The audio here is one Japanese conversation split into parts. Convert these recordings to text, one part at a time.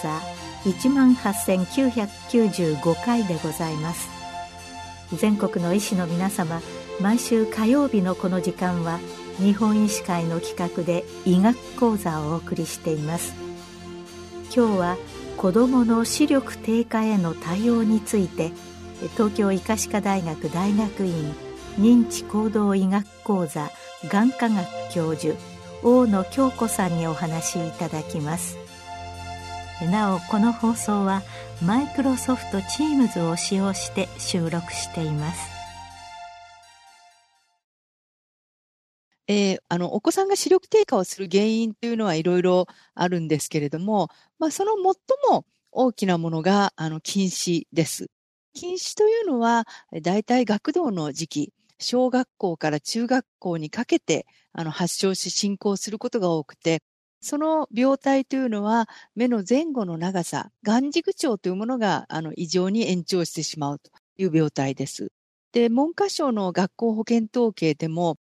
座18,995回でございます。全国の医師の皆様毎週火曜日のこの時間は日本医師会の企画で医学講座をお送りしています。今日は子どもの視力低下への対応について東京医科歯科大学大学院認知行動医学講座眼科学教授大野京子さんにお話しいただきます。なおこの放送はマイクロソフト Teams を使用して収録していますえー、あの、お子さんが視力低下をする原因というのはいろいろあるんですけれども、まあ、その最も大きなものが、あの、近視です。近視というのは、大体学童の時期、小学校から中学校にかけて、あの、発症し進行することが多くて、その病態というのは、目の前後の長さ、眼軸長というものが、あの、異常に延長してしまうという病態です。で、文科省の学校保健統計でも、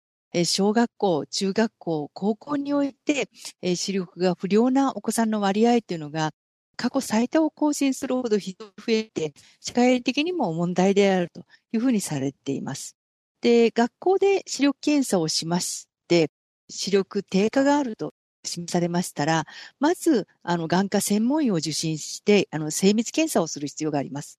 小学校、中学校、高校において、視力が不良なお子さんの割合というのが、過去最多を更新するほど非常に増えて、社会的にも問題であるというふうにされています。で、学校で視力検査をしまして、視力低下があると示されましたら、まず、あの、眼科専門医を受診して、あの、精密検査をする必要があります。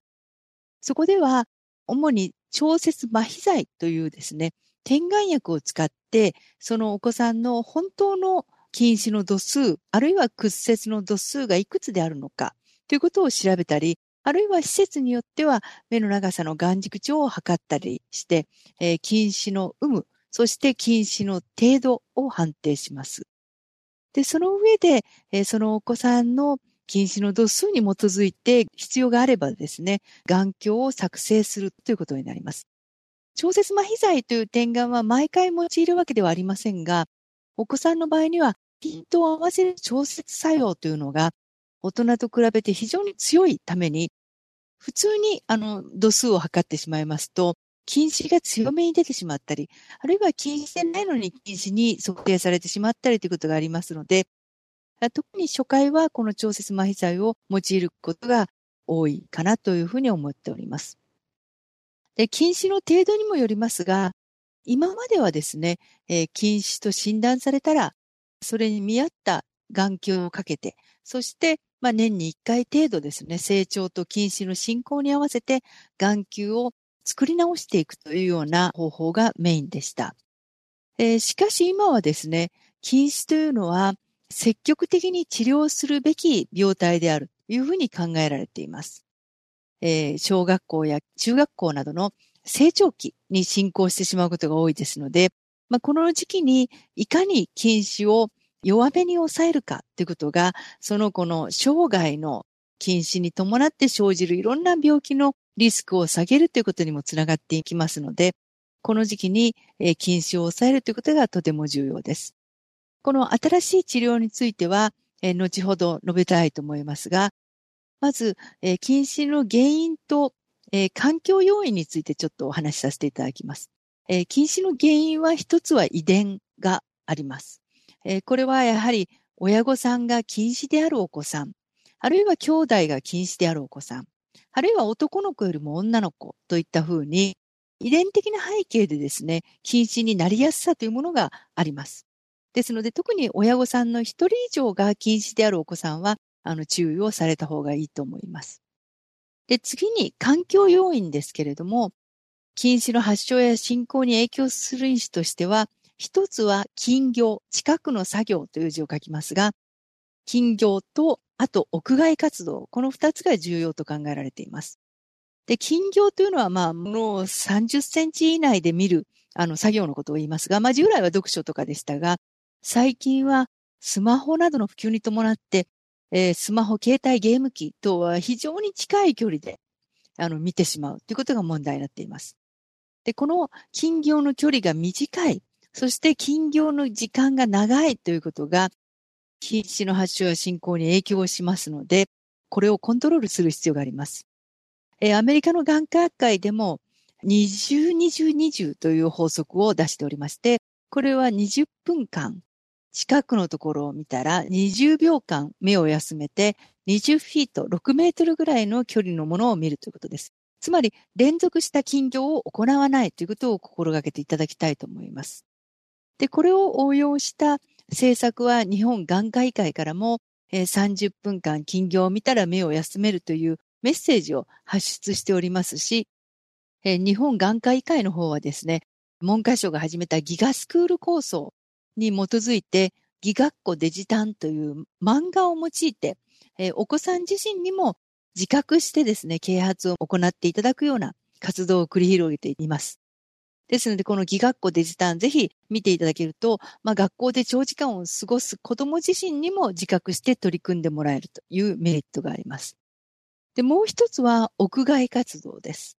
そこでは、主に調節麻痺剤というですね、点眼薬を使って、そのお子さんの本当の近視の度数、あるいは屈折の度数がいくつであるのか、ということを調べたり、あるいは施設によっては目の長さの眼軸長を測ったりして、えー、近視の有無、そして近視の程度を判定します。で、その上で、えー、そのお子さんの近視の度数に基づいて必要があればですね、眼鏡を作成するということになります。調節麻痺剤という点眼は毎回用いるわけではありませんが、お子さんの場合にはピントを合わせる調節作用というのが大人と比べて非常に強いために、普通にあの度数を測ってしまいますと、近視が強めに出てしまったり、あるいは近視でないのに近視に測定されてしまったりということがありますので、特に初回はこの調節麻痺剤を用いることが多いかなというふうに思っております。で、近視の程度にもよりますが、今まではですね、えー、近視と診断されたら、それに見合った眼鏡をかけて、そして、まあ、年に1回程度ですね、成長と近視の進行に合わせて眼球を作り直していくというような方法がメインでした。えー、しかし今はですね、近視というのは積極的に治療するべき病態であるというふうに考えられています。えー、小学校や中学校などの成長期に進行してしまうことが多いですので、まあ、この時期にいかに近視を弱めに抑えるかということが、その子の生涯の近視に伴って生じるいろんな病気のリスクを下げるということにもつながっていきますので、この時期に近視を抑えるということがとても重要です。この新しい治療については、後ほど述べたいと思いますが、まず、えー、近視の原因と、環境要因についてちょっとお話しさせていただきます。えー、近視の原因は一つは遺伝があります。これはやはり親御さんが近視であるお子さん、あるいは兄弟が近視であるお子さん、あるいは男の子よりも女の子といったふうに、遺伝的な背景でですね、近視になりやすさというものがあります。ですので、特に親御さんの一人以上が近視であるお子さんは、あの、注意をされた方がいいと思います。で、次に環境要因ですけれども、近視の発症や進行に影響する因子としては、一つは金業、近くの作業という字を書きますが、金業と、あと屋外活動、この二つが重要と考えられています。で、金業というのは、まあ、ものを30センチ以内で見る、あの、作業のことを言いますが、まあ、従来は読書とかでしたが、最近はスマホなどの普及に伴って、えー、スマホ、携帯、ゲーム機とは非常に近い距離で、あの、見てしまうということが問題になっています。で、この金業の距離が短い、そして金業の時間が長いということが、近視の発症や進行に影響しますので、これをコントロールする必要があります。えー、アメリカの眼科学会でも、20、20、20という法則を出しておりまして、これは20分間近くのところを見たら20秒間目を休めて20フィート、6メートルぐらいの距離のものを見るということです。つまり、連続した金魚を行わないということを心がけていただきたいと思います。で、これを応用した政策は日本眼科医会からも、えー、30分間金魚を見たら目を休めるというメッセージを発出しておりますし、えー、日本眼科医会の方はですね、文科省が始めたギガスクール構想に基づいて、ギガッコデジタンという漫画を用いて、えー、お子さん自身にも自覚してですね、啓発を行っていただくような活動を繰り広げています。ですので、このギガッコデジタン、ぜひ見ていただけると、まあ、学校で長時間を過ごす子供自身にも自覚して取り組んでもらえるというメリットがあります。で、もう一つは屋外活動です。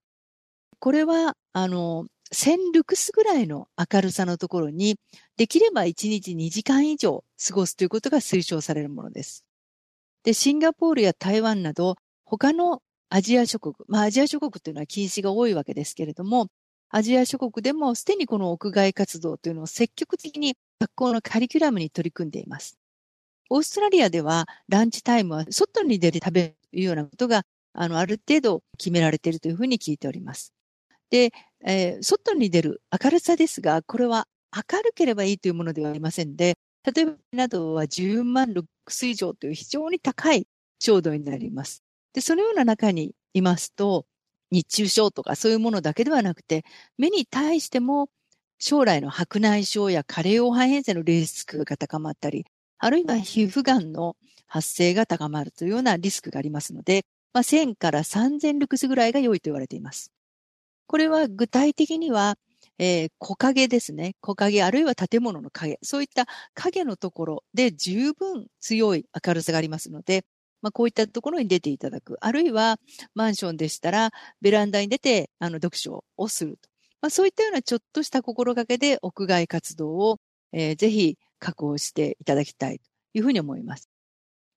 これは、あの、1000ルクスぐらいの明るさのところに、できれば1日2時間以上過ごすということが推奨されるものです。で、シンガポールや台湾など、他のアジア諸国、まあアジア諸国というのは禁止が多いわけですけれども、アジア諸国でもすでにこの屋外活動というのを積極的に学校のカリキュラムに取り組んでいます。オーストラリアではランチタイムは外に出て食べるというようなことがあの、ある程度決められているというふうに聞いております。で、えー、外に出る明るさですが、これは明るければいいというものではありませんで、例えばなどは10万ルックス以上という非常に高い照度になります。で、そのような中にいますと、日中症とかそういうものだけではなくて、目に対しても将来の白内障や加齢黄斑変性のリスクが高まったり、あるいは皮膚がんの発生が高まるというようなリスクがありますので、まあ、1000から3000ルクスぐらいが良いと言われています。これは具体的には、えー、木陰ですね。木陰、あるいは建物の影。そういった影のところで十分強い明るさがありますので、まあ、こういったところに出ていただく。あるいは、マンションでしたら、ベランダに出て、あの、読書をすると。まあ、そういったようなちょっとした心がけで屋外活動を、えー、ぜひ確保していただきたいというふうに思います。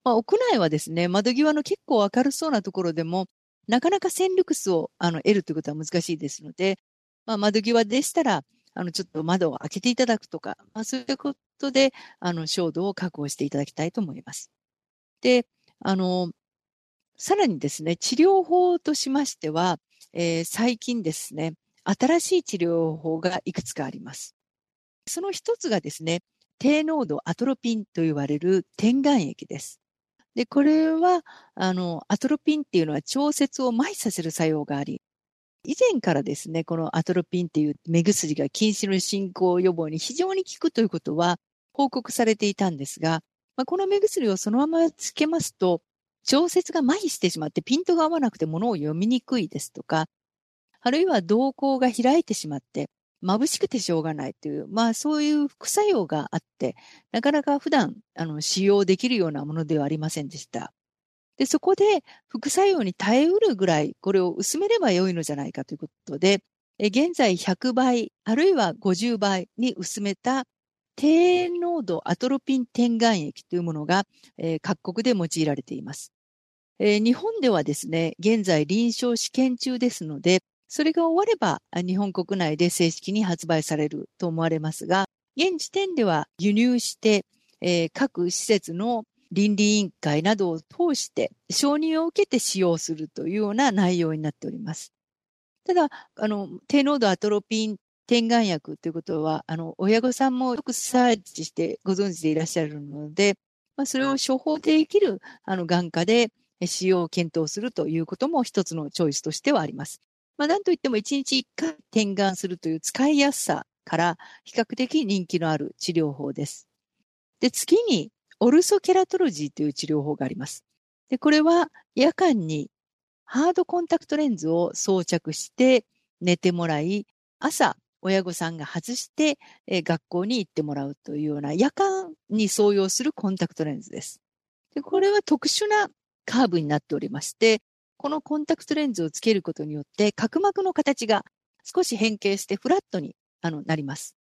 まあ、屋内はですね、窓際の結構明るそうなところでも、なかなか線ルクスをあの得るということは難しいですので、まあ、窓際でしたら、あの、ちょっと窓を開けていただくとか、まあ、そういったことで、あの、照度を確保していただきたいと思います。で、あの、さらにですね、治療法としましては、えー、最近ですね、新しい治療法がいくつかあります。その一つがですね、低濃度アトロピンと言われる点眼液です。で、これは、あの、アトロピンっていうのは調節を麻痺させる作用があり、以前からですね、このアトロピンっていう目薬が近視の進行予防に非常に効くということは報告されていたんですが、まあ、この目薬をそのままつけますと、調節が麻痺してしまってピントが合わなくて物を読みにくいですとか、あるいは瞳孔が開いてしまって、眩しくてしょうがないという、まあそういう副作用があって、なかなか普段、あの、使用できるようなものではありませんでした。で、そこで副作用に耐えうるぐらい、これを薄めれば良いのじゃないかということで、現在100倍、あるいは50倍に薄めた低濃度アトロピン点眼液というものが、えー、各国で用いられています、えー、日本ではですね、現在臨床試験中ですので、それが終われば日本国内で正式に発売されると思われますが、現時点では輸入して、えー、各施設の倫理委員会などを通して承認を受けて使用するというような内容になっております。ただ、あの、低濃度アトロピン点眼薬ということは、あの、親御さんもよくサーチしてご存知でいらっしゃるので、まあ、それを処方できる、あの、眼科で使用を検討するということも一つのチョイスとしてはあります。まあ、なんといっても1日1回点眼するという使いやすさから比較的人気のある治療法です。で、次に、オルソケラトロジーという治療法があります。で、これは夜間にハードコンタクトレンズを装着して寝てもらい、朝親御さんが外して、え学校に行ってもらうというような夜間に相用するコンタクトレンズです。でこれは特殊なカーブになっておりまして、このコンタクトレンズをつけることによって、角膜の形が少し変形してフラットになります。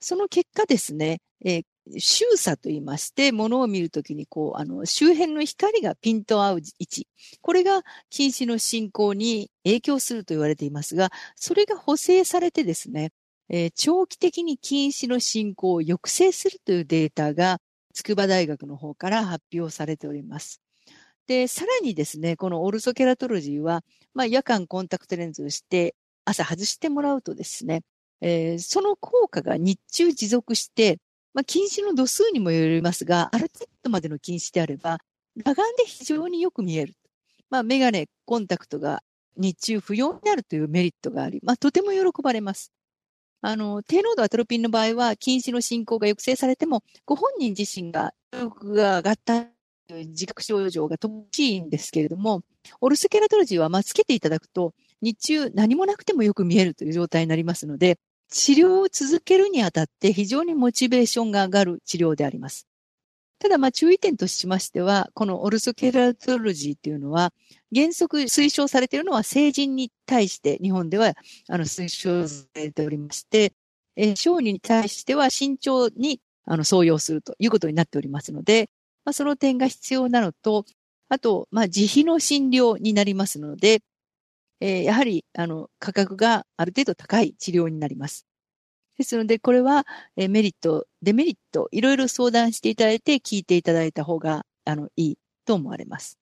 その結果ですね、えー、周差と言いまして、物を見るときに、こう、あの、周辺の光がピント合う位置。これが近視の進行に影響すると言われていますが、それが補正されてですね、えー、長期的に近視の進行を抑制するというデータが、筑波大学の方から発表されております。で、さらにですね、このオルソケラトロジーは、まあ、夜間コンタクトレンズをして、朝外してもらうとですね、えー、その効果が日中持続して、まあ、近視の度数にもよりますが、ある程度までの近視であれば、裸眼で非常によく見える。まあ、メガネ、コンタクトが日中不要になるというメリットがあり、まあ、とても喜ばれます。あの、低濃度アトロピンの場合は、近視の進行が抑制されても、ご本人自身が、力が上がった自覚症状が乏しいんですけれども、オルスケラトロジーは、まあ、つけていただくと、日中何もなくてもよく見えるという状態になりますので、治療を続けるにあたって非常にモチベーションが上がる治療であります。ただ、まあ、注意点としましては、このオルソケラトロジーっていうのは、原則推奨されているのは成人に対して日本ではあの推奨されておりまして、え小児に対しては慎重にあの創用するということになっておりますので、まあ、その点が必要なのと、あと、まあ、自費の診療になりますので、えー、やはりあの価格がある程度高い治療になります。ですので、これは、えメリット、デメリット、いろいろ相談していただいて聞いていただいた方があのいいと思われます。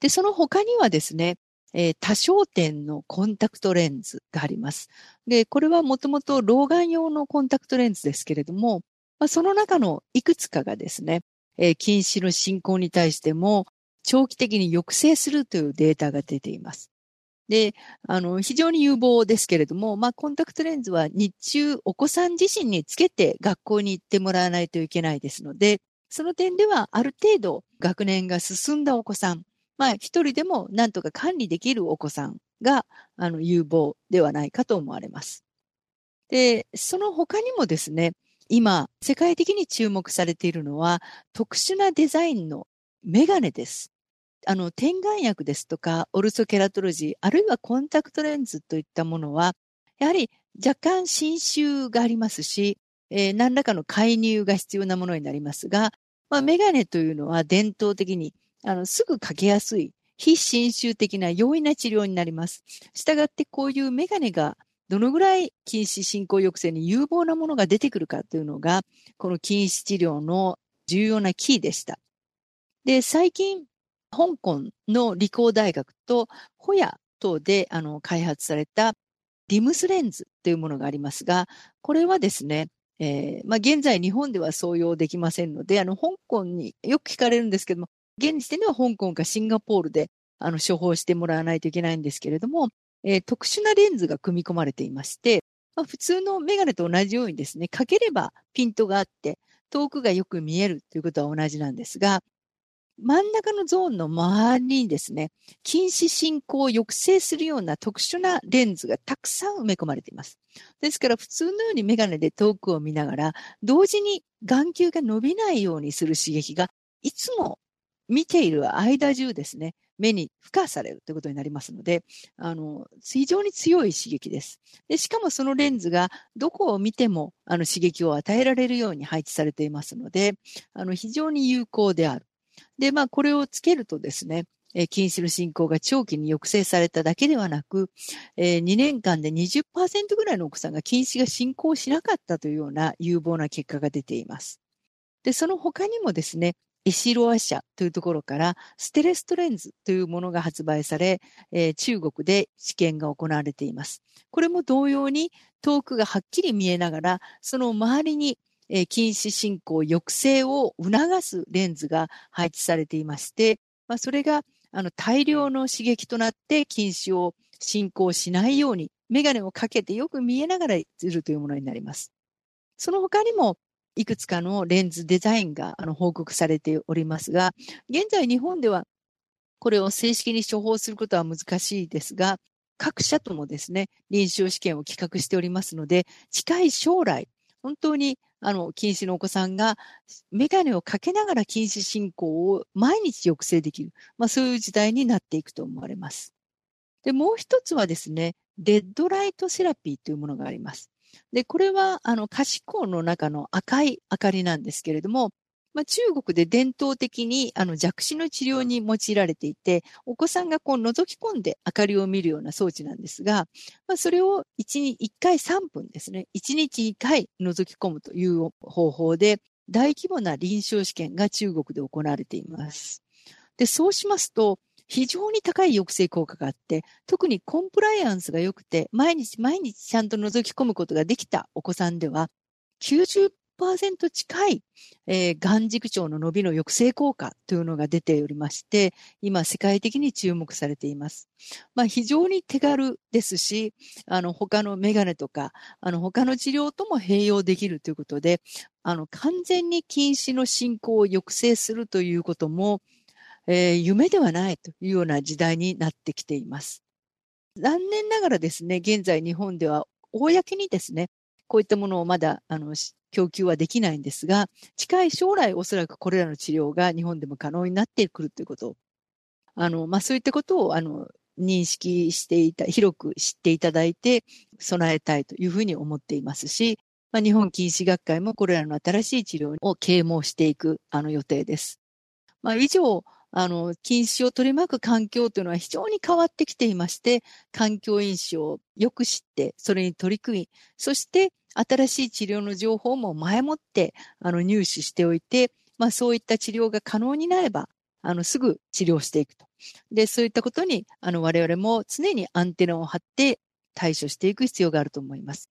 で、その他にはですね、えー、多焦点のコンタクトレンズがあります。で、これはもともと老眼用のコンタクトレンズですけれども、まあ、その中のいくつかがですね、えー、近視の進行に対しても長期的に抑制するというデータが出ています。で、あの、非常に有望ですけれども、まあ、コンタクトレンズは日中お子さん自身につけて学校に行ってもらわないといけないですので、その点ではある程度学年が進んだお子さん、まあ、一人でもなんとか管理できるお子さんが、あの、有望ではないかと思われます。で、その他にもですね、今、世界的に注目されているのは、特殊なデザインのメガネです。あの、点眼薬ですとか、オルソケラトロジー、あるいはコンタクトレンズといったものは、やはり若干侵襲がありますし、えー、何らかの介入が必要なものになりますが、まあ、メガネというのは伝統的にあのすぐかけやすい、非侵襲的な容易な治療になります。したがってこういうメガネがどのぐらい近視進行抑制に有望なものが出てくるかというのが、この近視治療の重要なキーでした。で、最近、香港の理工大学とホヤ等であの開発されたリムスレンズというものがありますが、これはですね、えー、まあ、現在日本では創用できませんので、あの、香港によく聞かれるんですけども、現時点では香港かシンガポールで、あの、処方してもらわないといけないんですけれども、えー、特殊なレンズが組み込まれていまして、まあ、普通のメガネと同じようにですね、かければピントがあって、遠くがよく見えるということは同じなんですが、真ん中のゾーンの周りにですね、近視進行を抑制するような特殊なレンズがたくさん埋め込まれています。ですから普通のようにメガネで遠くを見ながら、同時に眼球が伸びないようにする刺激がいつも見ている間中ですね、目に付加されるということになりますので、あの、非常に強い刺激です。で、しかもそのレンズがどこを見てもあの刺激を与えられるように配置されていますので、あの、非常に有効である。で、まあ、これをつけるとですね、え近視の進行が長期に抑制されただけではなく、えー、2年間で20%ぐらいのお子さんが近視が進行しなかったというような有望な結果が出ています。で、その他にもですね、エシロア社というところからステレストレンズというものが発売され、えー、中国で試験が行われています。これも同様に遠くがはっきり見えながら、その周りにえー、近視進行抑制を促すレンズが配置されていまして、まあ、それがあの大量の刺激となって近視を進行しないように、メガネをかけてよく見えながら映るというものになります。その他にも、いくつかのレンズデザインがあの報告されておりますが、現在日本ではこれを正式に処方することは難しいですが、各社ともですね、臨床試験を企画しておりますので、近い将来、本当にあの、近視のお子さんが、メガネをかけながら近視進行を毎日抑制できる。まあ、そういう時代になっていくと思われます。で、もう一つはですね、レッドライトセラピーというものがあります。で、これは、あの、可視光の中の赤い明かりなんですけれども、まあ、中国で伝統的にあの弱視の治療に用いられていて、お子さんがこう覗き込んで明かりを見るような装置なんですが、まあ、それを1 1回3分ですね、1日1回覗き込むという方法で、大規模な臨床試験が中国で行われています。で、そうしますと、非常に高い抑制効果があって、特にコンプライアンスが良くて、毎日毎日ちゃんと覗き込むことができたお子さんでは、近い、えー、眼軸長の伸びの抑制効果というのが出ておりまして、今世界的に注目されています。まあ、非常に手軽ですし、あの、他のメガネとか、あの、他の治療とも併用できるということで、あの、完全に近視の進行を抑制するということも、えー、夢ではないというような時代になってきています。残念ながらですね、現在日本では公にですね、こういったものをまだ、あの、供給はできないんですが、近い将来おそらくこれらの治療が日本でも可能になってくるということ。あの、まあ、そういったことを、あの、認識していた、広く知っていただいて備えたいというふうに思っていますし、まあ、日本近視学会もこれらの新しい治療を啓蒙していくあの予定です。まあ、以上、あの、禁止を取り巻く環境というのは非常に変わってきていまして、環境因子をよく知って、それに取り組み、そして新しい治療の情報も前もって、あの、入手しておいて、まあそういった治療が可能になれば、あの、すぐ治療していくと。で、そういったことに、あの、我々も常にアンテナを張って対処していく必要があると思います。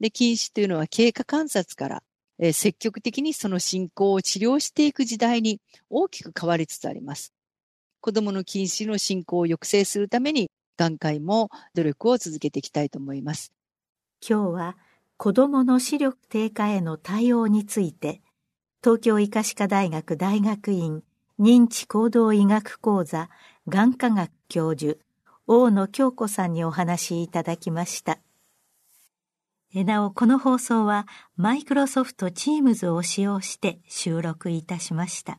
で、禁止というのは経過観察からえ積極的にその進行を治療していく時代に大きく変わりつつあります。子供の近視の進行を抑制するために、眼科医も努力を続けていきたいと思います。今日は子供の視力低下への対応について、東京医科歯科大学大学院認知行動医学講座眼科学教授大野京子さんにお話いただきました。なお、この放送はマイクロソフト Teams を使用して収録いたしました。